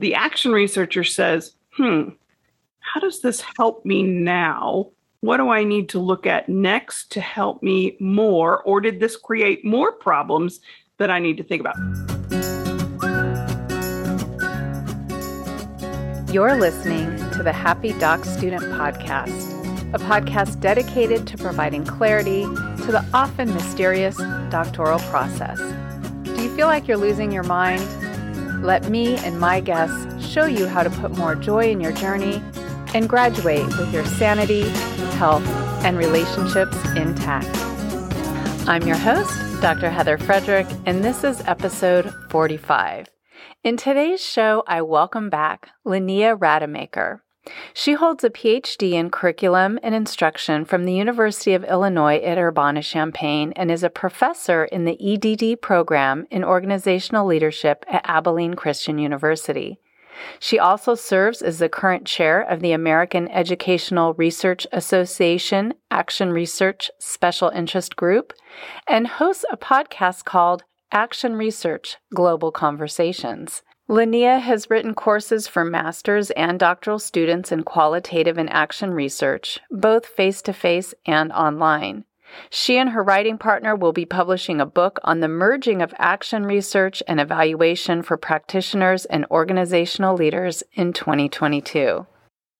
the action researcher says, hmm, how does this help me now? What do I need to look at next to help me more? Or did this create more problems that I need to think about? You're listening to the Happy Doc Student Podcast, a podcast dedicated to providing clarity to the often mysterious doctoral process. Do you feel like you're losing your mind? Let me and my guests show you how to put more joy in your journey and graduate with your sanity, health, and relationships intact. I'm your host, Dr. Heather Frederick, and this is episode 45. In today's show, I welcome back Linnea Rademaker. She holds a PhD in curriculum and instruction from the University of Illinois at Urbana-Champaign and is a professor in the EDD program in organizational leadership at Abilene Christian University. She also serves as the current chair of the American Educational Research Association Action Research Special Interest Group and hosts a podcast called Action Research Global Conversations. Linnea has written courses for master's and doctoral students in qualitative and action research, both face to face and online. She and her writing partner will be publishing a book on the merging of action research and evaluation for practitioners and organizational leaders in 2022.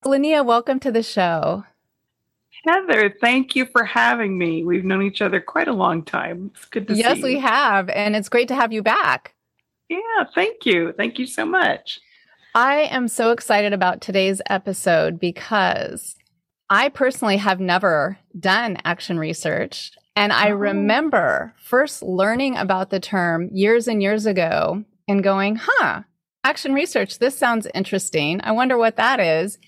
Linnea, welcome to the show. Heather, thank you for having me. We've known each other quite a long time. It's good to yes, see you. Yes, we have. And it's great to have you back. Yeah, thank you. Thank you so much. I am so excited about today's episode because I personally have never done action research. And I oh. remember first learning about the term years and years ago and going, huh, action research, this sounds interesting. I wonder what that is.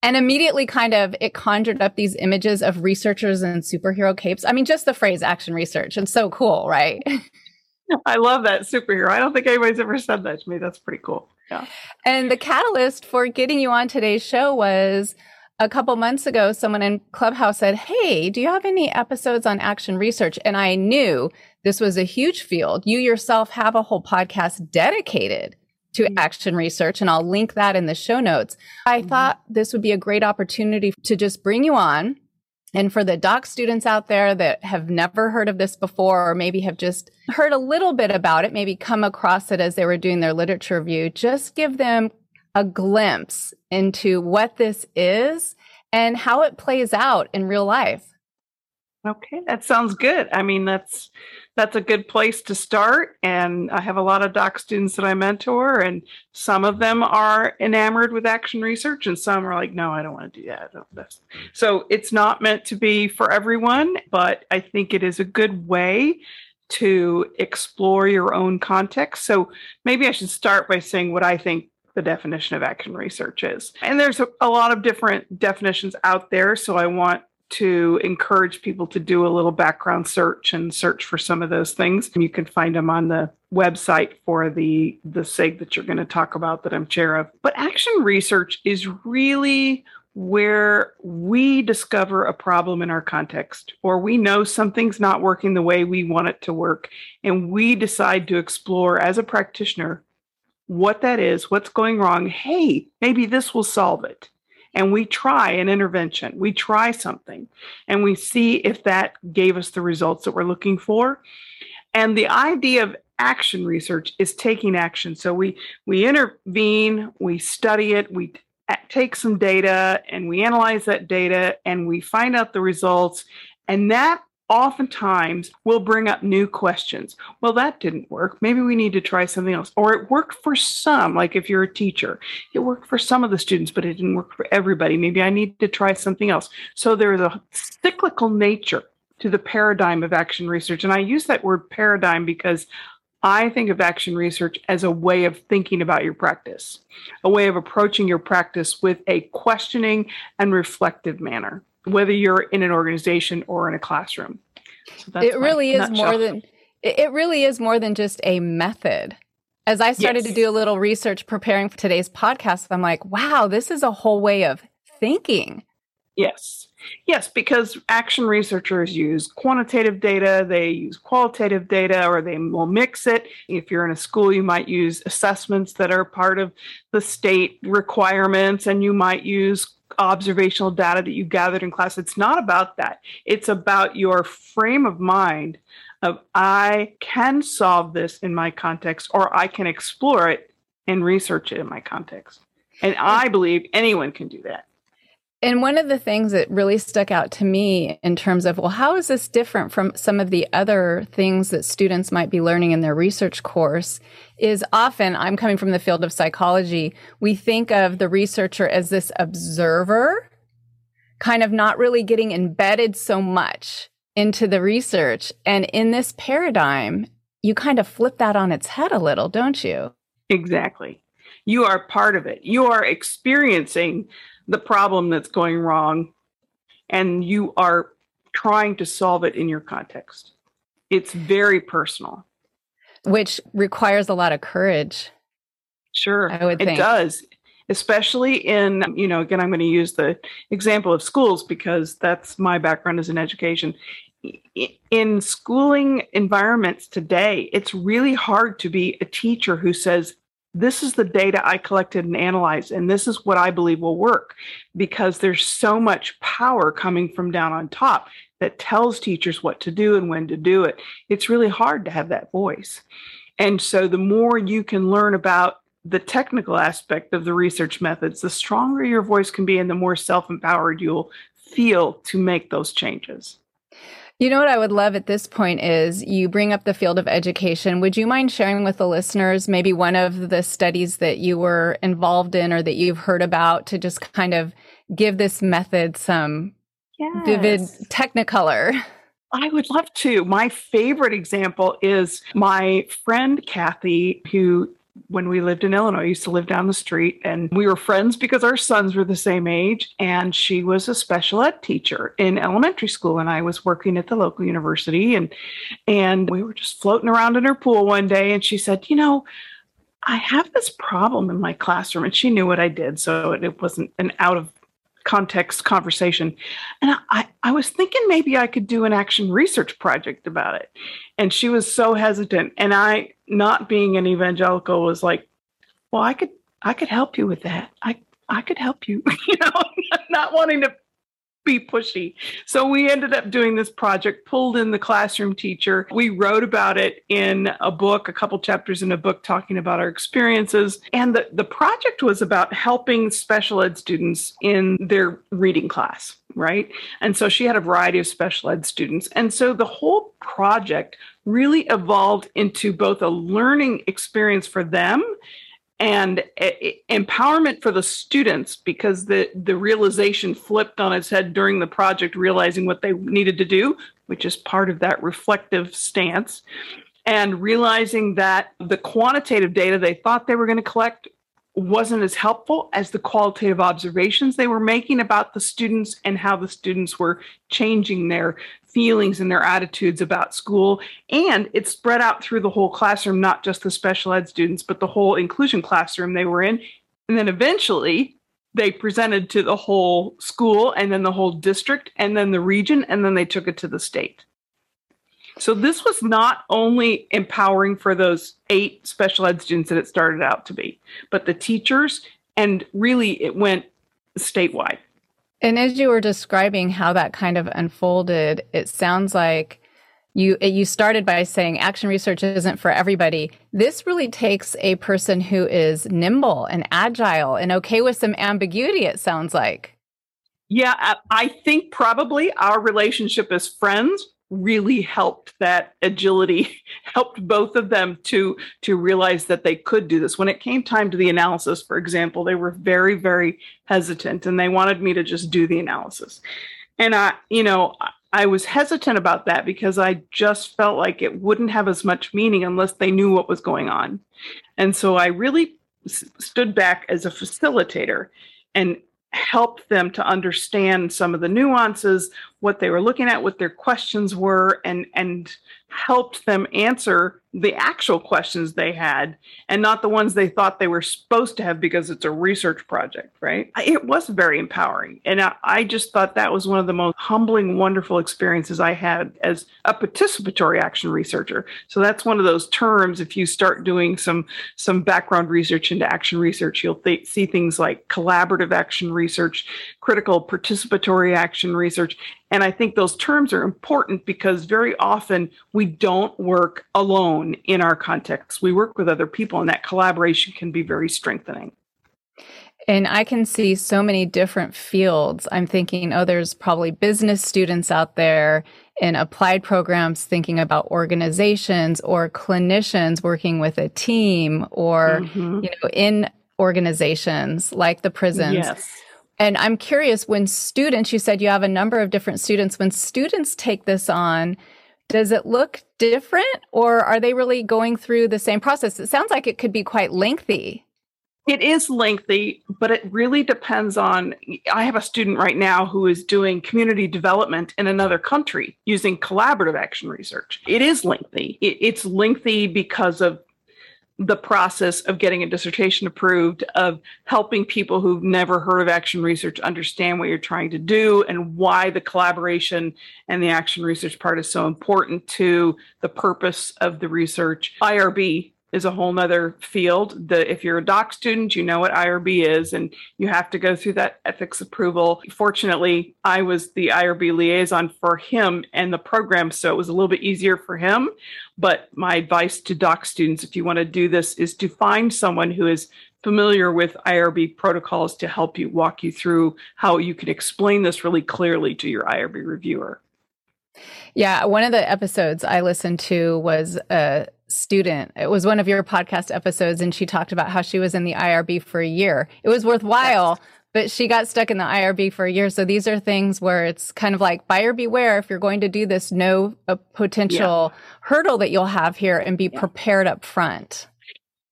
And immediately kind of it conjured up these images of researchers in superhero capes. I mean, just the phrase action research. And so cool, right? I love that superhero. I don't think anybody's ever said that to me. That's pretty cool. Yeah. And the catalyst for getting you on today's show was a couple months ago, someone in Clubhouse said, Hey, do you have any episodes on action research? And I knew this was a huge field. You yourself have a whole podcast dedicated to mm-hmm. action research, and I'll link that in the show notes. I mm-hmm. thought this would be a great opportunity to just bring you on and for the doc students out there that have never heard of this before, or maybe have just heard a little bit about it, maybe come across it as they were doing their literature review, just give them a glimpse into what this is and how it plays out in real life. Okay, that sounds good. I mean, that's that's a good place to start. And I have a lot of doc students that I mentor, and some of them are enamored with action research, and some are like, no, I don't want to do that. So it's not meant to be for everyone, but I think it is a good way to explore your own context. So maybe I should start by saying what I think the definition of action research is. And there's a, a lot of different definitions out there. So I want to encourage people to do a little background search and search for some of those things. You can find them on the website for the the SIG that you're going to talk about that I'm chair of. But action research is really where we discover a problem in our context or we know something's not working the way we want it to work and we decide to explore as a practitioner what that is, what's going wrong. Hey, maybe this will solve it and we try an intervention, we try something, and we see if that gave us the results that we're looking for. And the idea of action research is taking action. So we we intervene, we study it, we take some data and we analyze that data and we find out the results and that oftentimes will bring up new questions. Well, that didn't work. Maybe we need to try something else. Or it worked for some, like if you're a teacher, it worked for some of the students, but it didn't work for everybody. Maybe I need to try something else. So there's a cyclical nature to the paradigm of action research. And I use that word paradigm because I think of action research as a way of thinking about your practice, a way of approaching your practice with a questioning and reflective manner whether you're in an organization or in a classroom. So it really is more than it really is more than just a method. As I started yes. to do a little research preparing for today's podcast, I'm like, wow, this is a whole way of thinking. Yes. Yes, because action researchers use quantitative data, they use qualitative data, or they will mix it. If you're in a school, you might use assessments that are part of the state requirements, and you might use observational data that you gathered in class. It's not about that. It's about your frame of mind of I can solve this in my context, or I can explore it and research it in my context. And I believe anyone can do that. And one of the things that really stuck out to me in terms of, well, how is this different from some of the other things that students might be learning in their research course is often, I'm coming from the field of psychology, we think of the researcher as this observer, kind of not really getting embedded so much into the research. And in this paradigm, you kind of flip that on its head a little, don't you? Exactly. You are part of it. You are experiencing the problem that's going wrong and you are trying to solve it in your context. It's very personal. Which requires a lot of courage. Sure. I would it think. does. Especially in, you know, again, I'm going to use the example of schools because that's my background as an education. In schooling environments today, it's really hard to be a teacher who says, this is the data I collected and analyzed, and this is what I believe will work because there's so much power coming from down on top that tells teachers what to do and when to do it. It's really hard to have that voice. And so the more you can learn about the technical aspect of the research methods, the stronger your voice can be and the more self empowered you'll feel to make those changes. You know what I would love at this point is you bring up the field of education. Would you mind sharing with the listeners maybe one of the studies that you were involved in or that you've heard about to just kind of give this method some yes. vivid technicolor? I would love to. My favorite example is my friend Kathy, who when we lived in Illinois. I used to live down the street and we were friends because our sons were the same age. And she was a special ed teacher in elementary school. And I was working at the local university and and we were just floating around in her pool one day and she said, you know, I have this problem in my classroom. And she knew what I did. So it wasn't an out of context conversation. And I, I was thinking maybe I could do an action research project about it. And she was so hesitant. And I, not being an evangelical, was like, well, I could I could help you with that. I I could help you, you know, not wanting to be pushy. So we ended up doing this project, pulled in the classroom teacher. We wrote about it in a book, a couple chapters in a book talking about our experiences. And the, the project was about helping special ed students in their reading class, right? And so she had a variety of special ed students. And so the whole project really evolved into both a learning experience for them and empowerment for the students because the the realization flipped on its head during the project realizing what they needed to do which is part of that reflective stance and realizing that the quantitative data they thought they were going to collect wasn't as helpful as the qualitative observations they were making about the students and how the students were changing their feelings and their attitudes about school. And it spread out through the whole classroom, not just the special ed students, but the whole inclusion classroom they were in. And then eventually they presented to the whole school and then the whole district and then the region, and then they took it to the state. So this was not only empowering for those eight special ed students that it started out to be, but the teachers, and really it went statewide. And as you were describing how that kind of unfolded, it sounds like you you started by saying action research isn't for everybody. This really takes a person who is nimble and agile and okay with some ambiguity it sounds like. Yeah, I think probably our relationship as friends really helped that agility helped both of them to to realize that they could do this. When it came time to the analysis for example they were very very hesitant and they wanted me to just do the analysis. And i you know i was hesitant about that because i just felt like it wouldn't have as much meaning unless they knew what was going on. And so i really s- stood back as a facilitator and helped them to understand some of the nuances what they were looking at, what their questions were, and and helped them answer the actual questions they had and not the ones they thought they were supposed to have because it's a research project, right? It was very empowering. And I, I, just thought that was one of the most humbling, wonderful experiences I had as a participatory action researcher. So that's one of those terms. If you start doing some, some background research into action research, you'll th- see things like collaborative action research, critical participatory action research. And I think those terms are important because very often we don't work alone in our context. We work with other people, and that collaboration can be very strengthening. And I can see so many different fields. I'm thinking, oh, there's probably business students out there in applied programs thinking about organizations or clinicians working with a team or, mm-hmm. you know, in organizations like the prisons. Yes and I'm curious when students, you said you have a number of different students, when students take this on, does it look different or are they really going through the same process? It sounds like it could be quite lengthy. It is lengthy, but it really depends on. I have a student right now who is doing community development in another country using collaborative action research. It is lengthy. it's lengthy because of the process of getting a dissertation approved, of helping people who've never heard of action research understand what you're trying to do and why the collaboration and the action research part is so important to the purpose of the research. IRB is a whole nother field. The if you're a doc student, you know what IRB is, and you have to go through that ethics approval. Fortunately, I was the IRB liaison for him and the program, so it was a little bit easier for him. But my advice to doc students, if you want to do this, is to find someone who is familiar with IRB protocols to help you walk you through how you can explain this really clearly to your IRB reviewer. Yeah, one of the episodes I listened to was a student. It was one of your podcast episodes, and she talked about how she was in the IRB for a year. It was worthwhile, yes. but she got stuck in the IRB for a year. So these are things where it's kind of like buyer beware. If you're going to do this, know a potential yeah. hurdle that you'll have here and be yeah. prepared up front.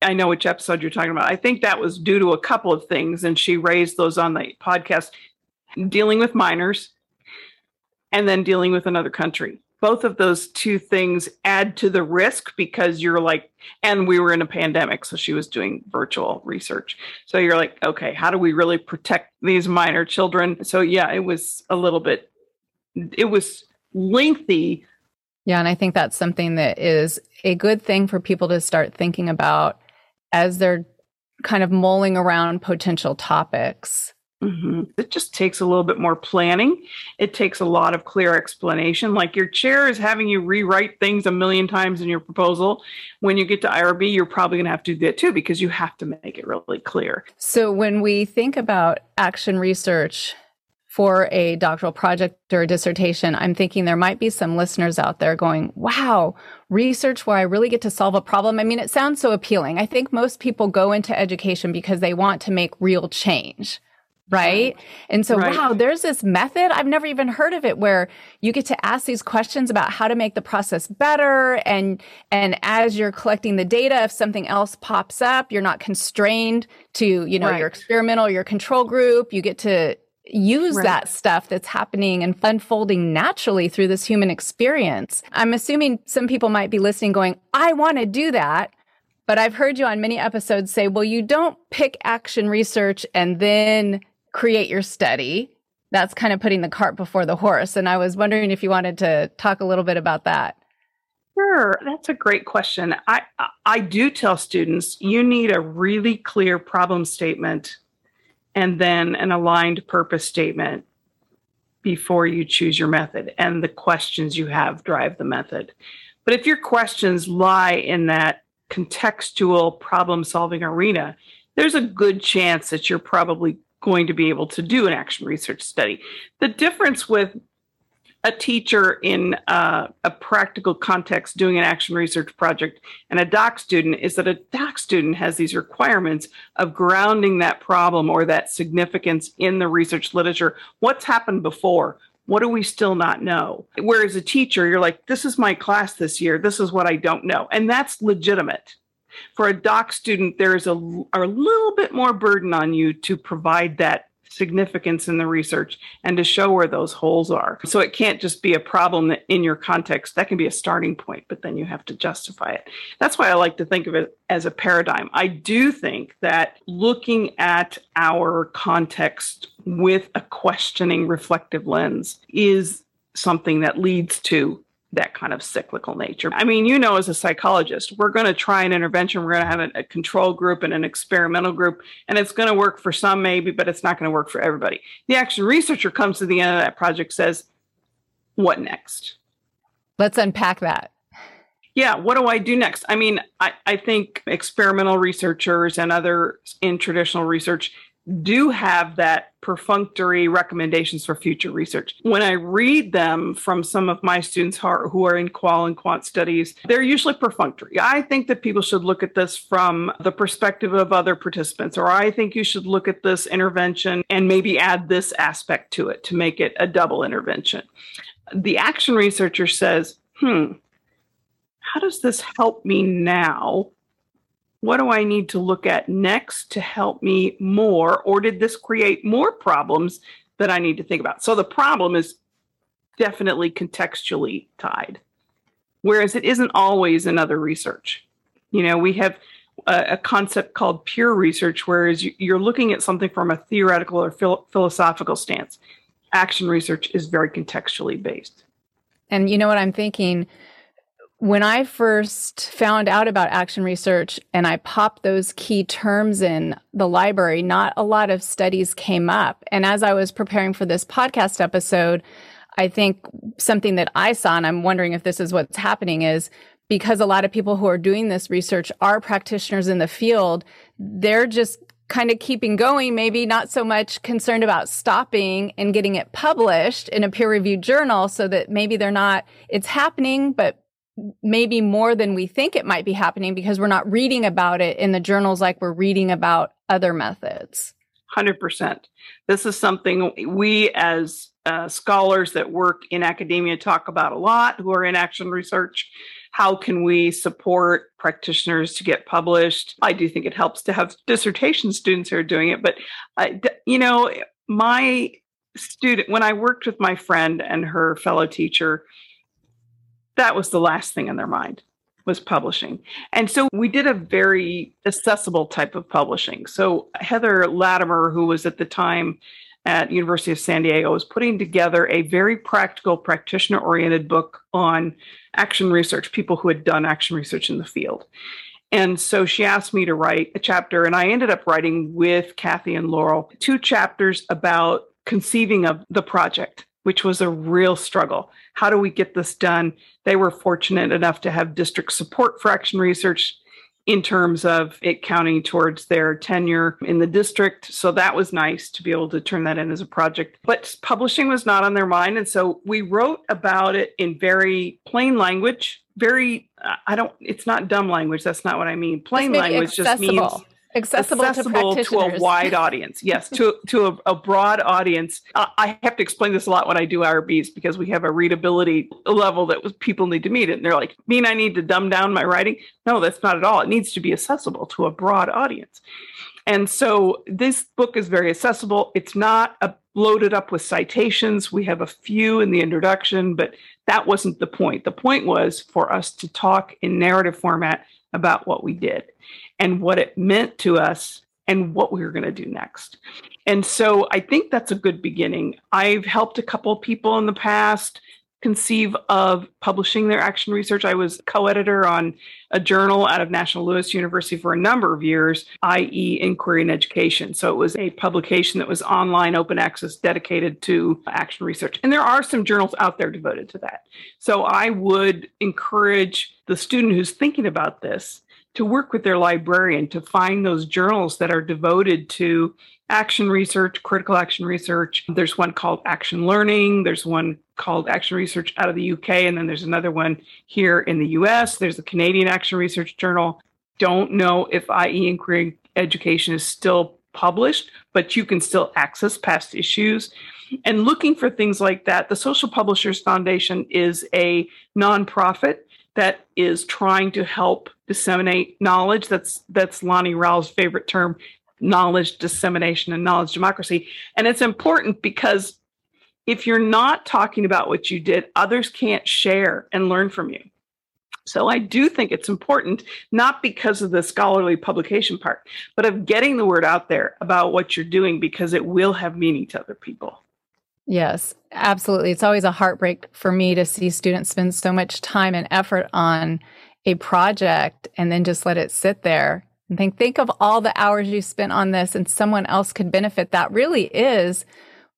I know which episode you're talking about. I think that was due to a couple of things, and she raised those on the podcast dealing with minors and then dealing with another country. Both of those two things add to the risk because you're like and we were in a pandemic so she was doing virtual research. So you're like okay how do we really protect these minor children? So yeah it was a little bit it was lengthy. Yeah and i think that's something that is a good thing for people to start thinking about as they're kind of mulling around potential topics Mm-hmm. It just takes a little bit more planning. It takes a lot of clear explanation. Like your chair is having you rewrite things a million times in your proposal. When you get to IRB, you're probably going to have to do that too because you have to make it really clear. So when we think about action research for a doctoral project or a dissertation, I'm thinking there might be some listeners out there going, wow, research where I really get to solve a problem. I mean, it sounds so appealing. I think most people go into education because they want to make real change right? And so, right. wow, there's this method. I've never even heard of it where you get to ask these questions about how to make the process better. And, and as you're collecting the data, if something else pops up, you're not constrained to, you know, right. your experimental, your control group. You get to use right. that stuff that's happening and unfolding naturally through this human experience. I'm assuming some people might be listening going, I want to do that. But I've heard you on many episodes say, well, you don't pick action research and then create your study. That's kind of putting the cart before the horse. And I was wondering if you wanted to talk a little bit about that. Sure, that's a great question. I I do tell students you need a really clear problem statement and then an aligned purpose statement before you choose your method and the questions you have drive the method. But if your questions lie in that contextual problem solving arena, there's a good chance that you're probably going to be able to do an action research study. The difference with a teacher in uh, a practical context doing an action research project and a doc student is that a doc student has these requirements of grounding that problem or that significance in the research literature. What's happened before? What do we still not know? Whereas a teacher, you're like, this is my class this year. This is what I don't know. And that's legitimate for a doc student, there is a, a little bit more burden on you to provide that significance in the research and to show where those holes are. So it can't just be a problem in your context, that can be a starting point, but then you have to justify it. That's why I like to think of it as a paradigm. I do think that looking at our context with a questioning reflective lens is something that leads to that kind of cyclical nature. I mean, you know, as a psychologist, we're going to try an intervention. We're going to have a, a, control group and an experimental group, and it's going to work for some, maybe, but it's not going to work for everybody. The action researcher comes to the end of that project, says, What next? Let's unpack that. Yeah, what do I do next? I mean, I, I think experimental researchers and others in traditional research do have that perfunctory recommendations for future research. When I read them from some of my students who are, in qual and quant studies, they're usually perfunctory. I think that people should look at this from the perspective of other participants, or I think you should look at this intervention and maybe add this aspect to it to make it a double intervention. The action researcher says, hmm, how does this help me now? What do I need to look at next to help me more? Or did this create more problems that I need to think about? So the problem is definitely contextually tied, whereas it isn't always in other research. You know, we have a, a concept called pure research, whereas you, are looking at something from a theoretical or phil- philosophical stance. Action research is very contextually based. And you know what I'm thinking? When I first found out about action research and I popped those key terms in the library, not a lot of studies came up. And as I was preparing for this podcast episode, I think something that I saw, and I'm wondering if this is what's happening, is because a lot of people who are doing this research are practitioners in the field, they're just kind of keeping going, maybe not so much concerned about stopping and getting it published in a peer reviewed journal so that maybe they're not, it's happening, but maybe more than we think it might be happening because we're not reading about it in the journals like we're reading about other methods. 100%. This is something we, as uh, scholars that work in academia, talk about a lot who are in action research. How can we support practitioners to get published? I do think it helps to have dissertation students who are doing it, but I, you know, my student, when I worked with my friend and her fellow teacher, that was the last thing in their mind was publishing. And so we did a very accessible type of publishing. So Heather Lattimer, who was at the time at University of San Diego, was putting together a very practical, practitioner-oriented book on action research, people who had done action research in the field. And so she asked me to write a chapter, and I ended up writing with Kathy and Laurel two chapters about conceiving of the project which was a real struggle. How do we get this done? They were fortunate enough to have district support for action research in terms of it counting towards their tenure in the district. So that was nice to be able to turn that in as a project. But publishing was not on their mind. And so we wrote about it in very plain language, very, I don't, it's not dumb language. That's not what I mean. Plain language accessible. just means accessible, accessible to, to, a wide audience. Yes, to to a, a broad audience. Uh, I have to explain this a lot when I do IRBs because we have a readability level that was, people need to meet it. And they're like, "Mean I need to dumb down my writing?" No, that's not at all. It needs to be accessible to a broad audience. And so this book is very accessible. It's not a, loaded up with citations. We have a few in the introduction, but that wasn't the point. The point was for us to talk in narrative format about what we did and what it meant to us and what we were going to do next. And so I think that's a good beginning. I've helped a couple people in the past conceive of publishing their action research. I was co-editor on a journal out of National Louis University for a number of years, i.e. Inquiry in Education. So it was a publication that was online open access dedicated to action research. And there are some journals out there devoted to that. So I would encourage the student who's thinking about this to work with their librarian to find those journals that are devoted to action research, critical action research. There's one called Action Learning, there's one called Action Research out of the UK, and then there's another one here in the US. There's the Canadian Action Research Journal. Don't know if IE Inquiry Education is still published, but you can still access past issues. And looking for things like that, the Social Publishers Foundation is a nonprofit that is trying to help disseminate knowledge. That's that's Lonnie Rowell's favorite term, knowledge dissemination and knowledge democracy. And it's important because if you're not talking about what you did, others can't share and learn from you. So I do think it's important, not because of the scholarly publication part, but of getting the word out there about what you're doing because it will have meaning to other people. Yes, absolutely. It's always a heartbreak for me to see students spend so much time and effort on a project and then just let it sit there and think think of all the hours you spent on this and someone else could benefit. That really is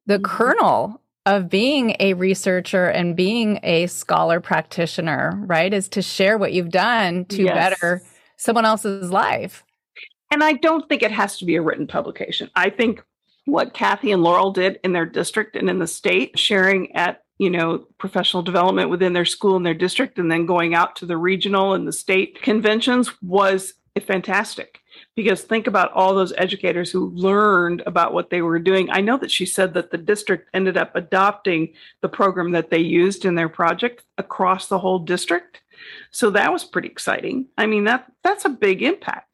the mm-hmm. kernel of being a researcher and being a scholar practitioner, right? Is to share what you've done to yes. better someone else's life. And I don't think it has to be a written publication. I think what Kathy and Laurel did in their district and in the state, sharing at you know professional development within their school and their district, and then going out to the regional and the state conventions was fantastic. Because think about all those educators who learned about what they were doing. I know that she said that the district ended up adopting the program that they used in their project across the whole district. So that was pretty exciting. I mean that that's a big impact.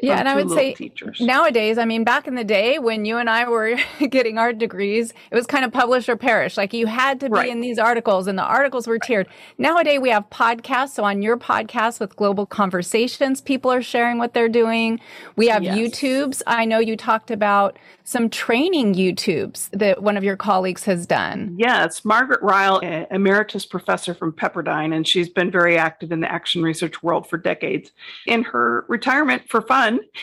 Yeah, and I would say teachers. nowadays, I mean, back in the day when you and I were getting our degrees, it was kind of publish or perish. Like you had to be right. in these articles, and the articles were tiered. Nowadays, we have podcasts. So on your podcast with Global Conversations, people are sharing what they're doing. We have yes. YouTubes. I know you talked about some training YouTubes that one of your colleagues has done. Yeah, it's Margaret Riel, emeritus professor from Pepperdine, and she's been very active in the action research world for decades. In her retirement for fun,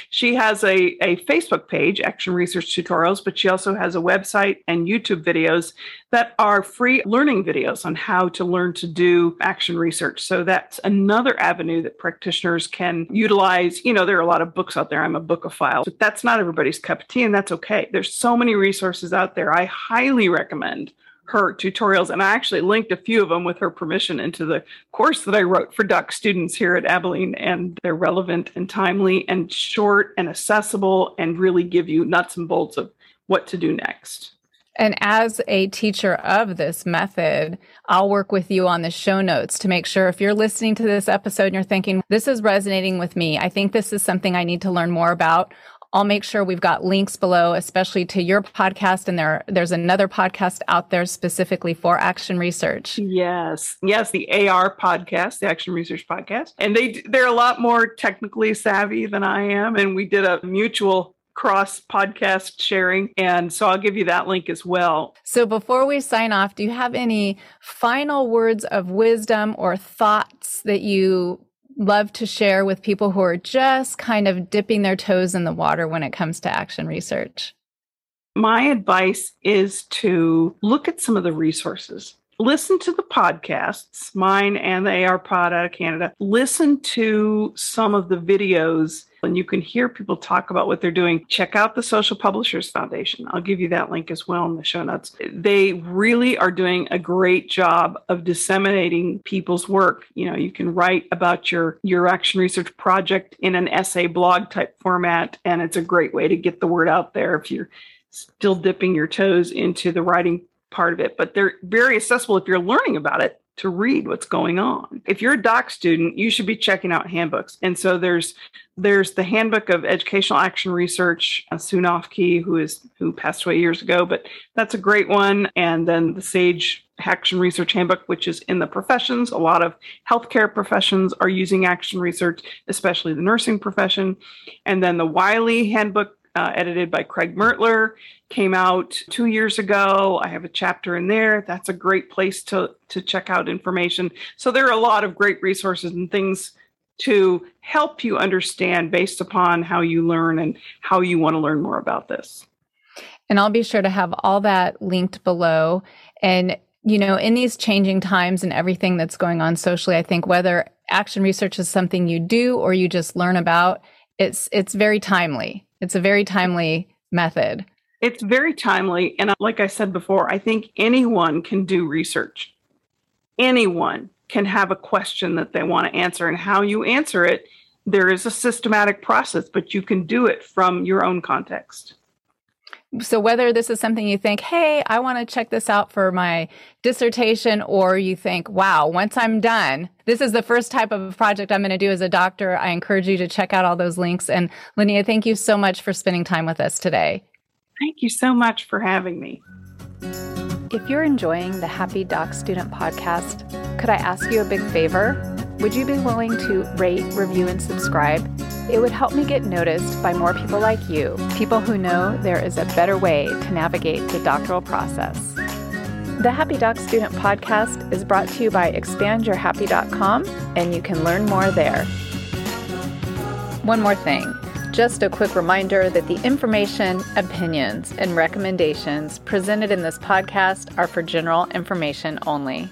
she has a, a Facebook page, Action Research Tutorials, but she also has a website and YouTube videos that are free learning videos on how to learn to do action research. So that's another avenue that practitioners can utilize. You know, there are a lot of books out there. I'm a bookophile, but that's not everybody's cup of tea, and that's okay. There's so many resources out there. I highly recommend her tutorials and I actually linked a few of them with her permission into the course that I wrote for doc students here at Abilene and they're relevant and timely and short and accessible and really give you nuts and bolts of what to do next. And as a teacher of this method, I'll work with you on the show notes to make sure if you're listening to this episode and you're thinking, this is resonating with me, I think this is something I need to learn more about. I'll make sure we've got links below, especially to your podcast. And there, there's another podcast out there specifically for action research. Yes. Yes. The AR podcast, the action research podcast. And they, they're a lot more technically savvy than I am. And we did a mutual cross podcast sharing. And so I'll give you that link as well. So before we sign off, do you have any final words of wisdom or thoughts that you love to share with people who are just kind of dipping their toes in the water when it comes to action research? My advice is to look at some of the resources listen to the podcasts, mine and the AR pod out of Canada. Listen to some of the videos and you can hear people talk about what they're doing. Check out the Social Publishers Foundation. I'll give you that link as well in the show notes. They really are doing a great job of disseminating people's work. You know, you can write about your your action research project in an essay blog type format and it's a great way to get the word out there if you're still dipping your toes into the writing part of it, but they're very accessible if you're learning about it to read what's going on. If you're a doc student, you should be checking out handbooks. And so there's there's the handbook of educational action research, uh, Sue Noffke, who is who passed away years ago, but that's a great one. And then the Sage Action Research Handbook, which is in the professions. A lot of healthcare professions are using action research, especially the nursing profession. And then the Wiley Handbook uh, edited by Craig Mertler, came out two years ago. I have a chapter in there. That's a great place to to check out information. So there are a lot of great resources and things to help you understand based upon how you learn and how you want to learn more about this. And I'll be sure to have all that linked below. And you know, in these changing times and everything that's going on socially, I think whether action research is something you do or you just learn about, it's it's very timely it's a very timely method. It's very timely. And uh, like I said before, I think anyone can do research. Anyone can have a question that they want to answer, and how you answer it, there is a systematic process, but you can do it from your own context. So, whether this is something you think, hey, I want to check this out for my dissertation, or you think, wow, once I'm done, this is the first type of project I'm going to do as a doctor, I encourage you to check out all those links. And Linnea, thank you so much for spending time with us today. Thank you so much for having me. If you're enjoying the Happy Doc Student podcast, could I ask you a big favor? Would you be willing to rate, review, and subscribe? It would help me get noticed by more people like you, people who know there is a better way to navigate the doctoral process. The Happy Doc Student podcast is brought to you by expandyourhappy.com, and you can learn more there. One more thing. Just a quick reminder that the information, opinions, and recommendations presented in this podcast are for general information only.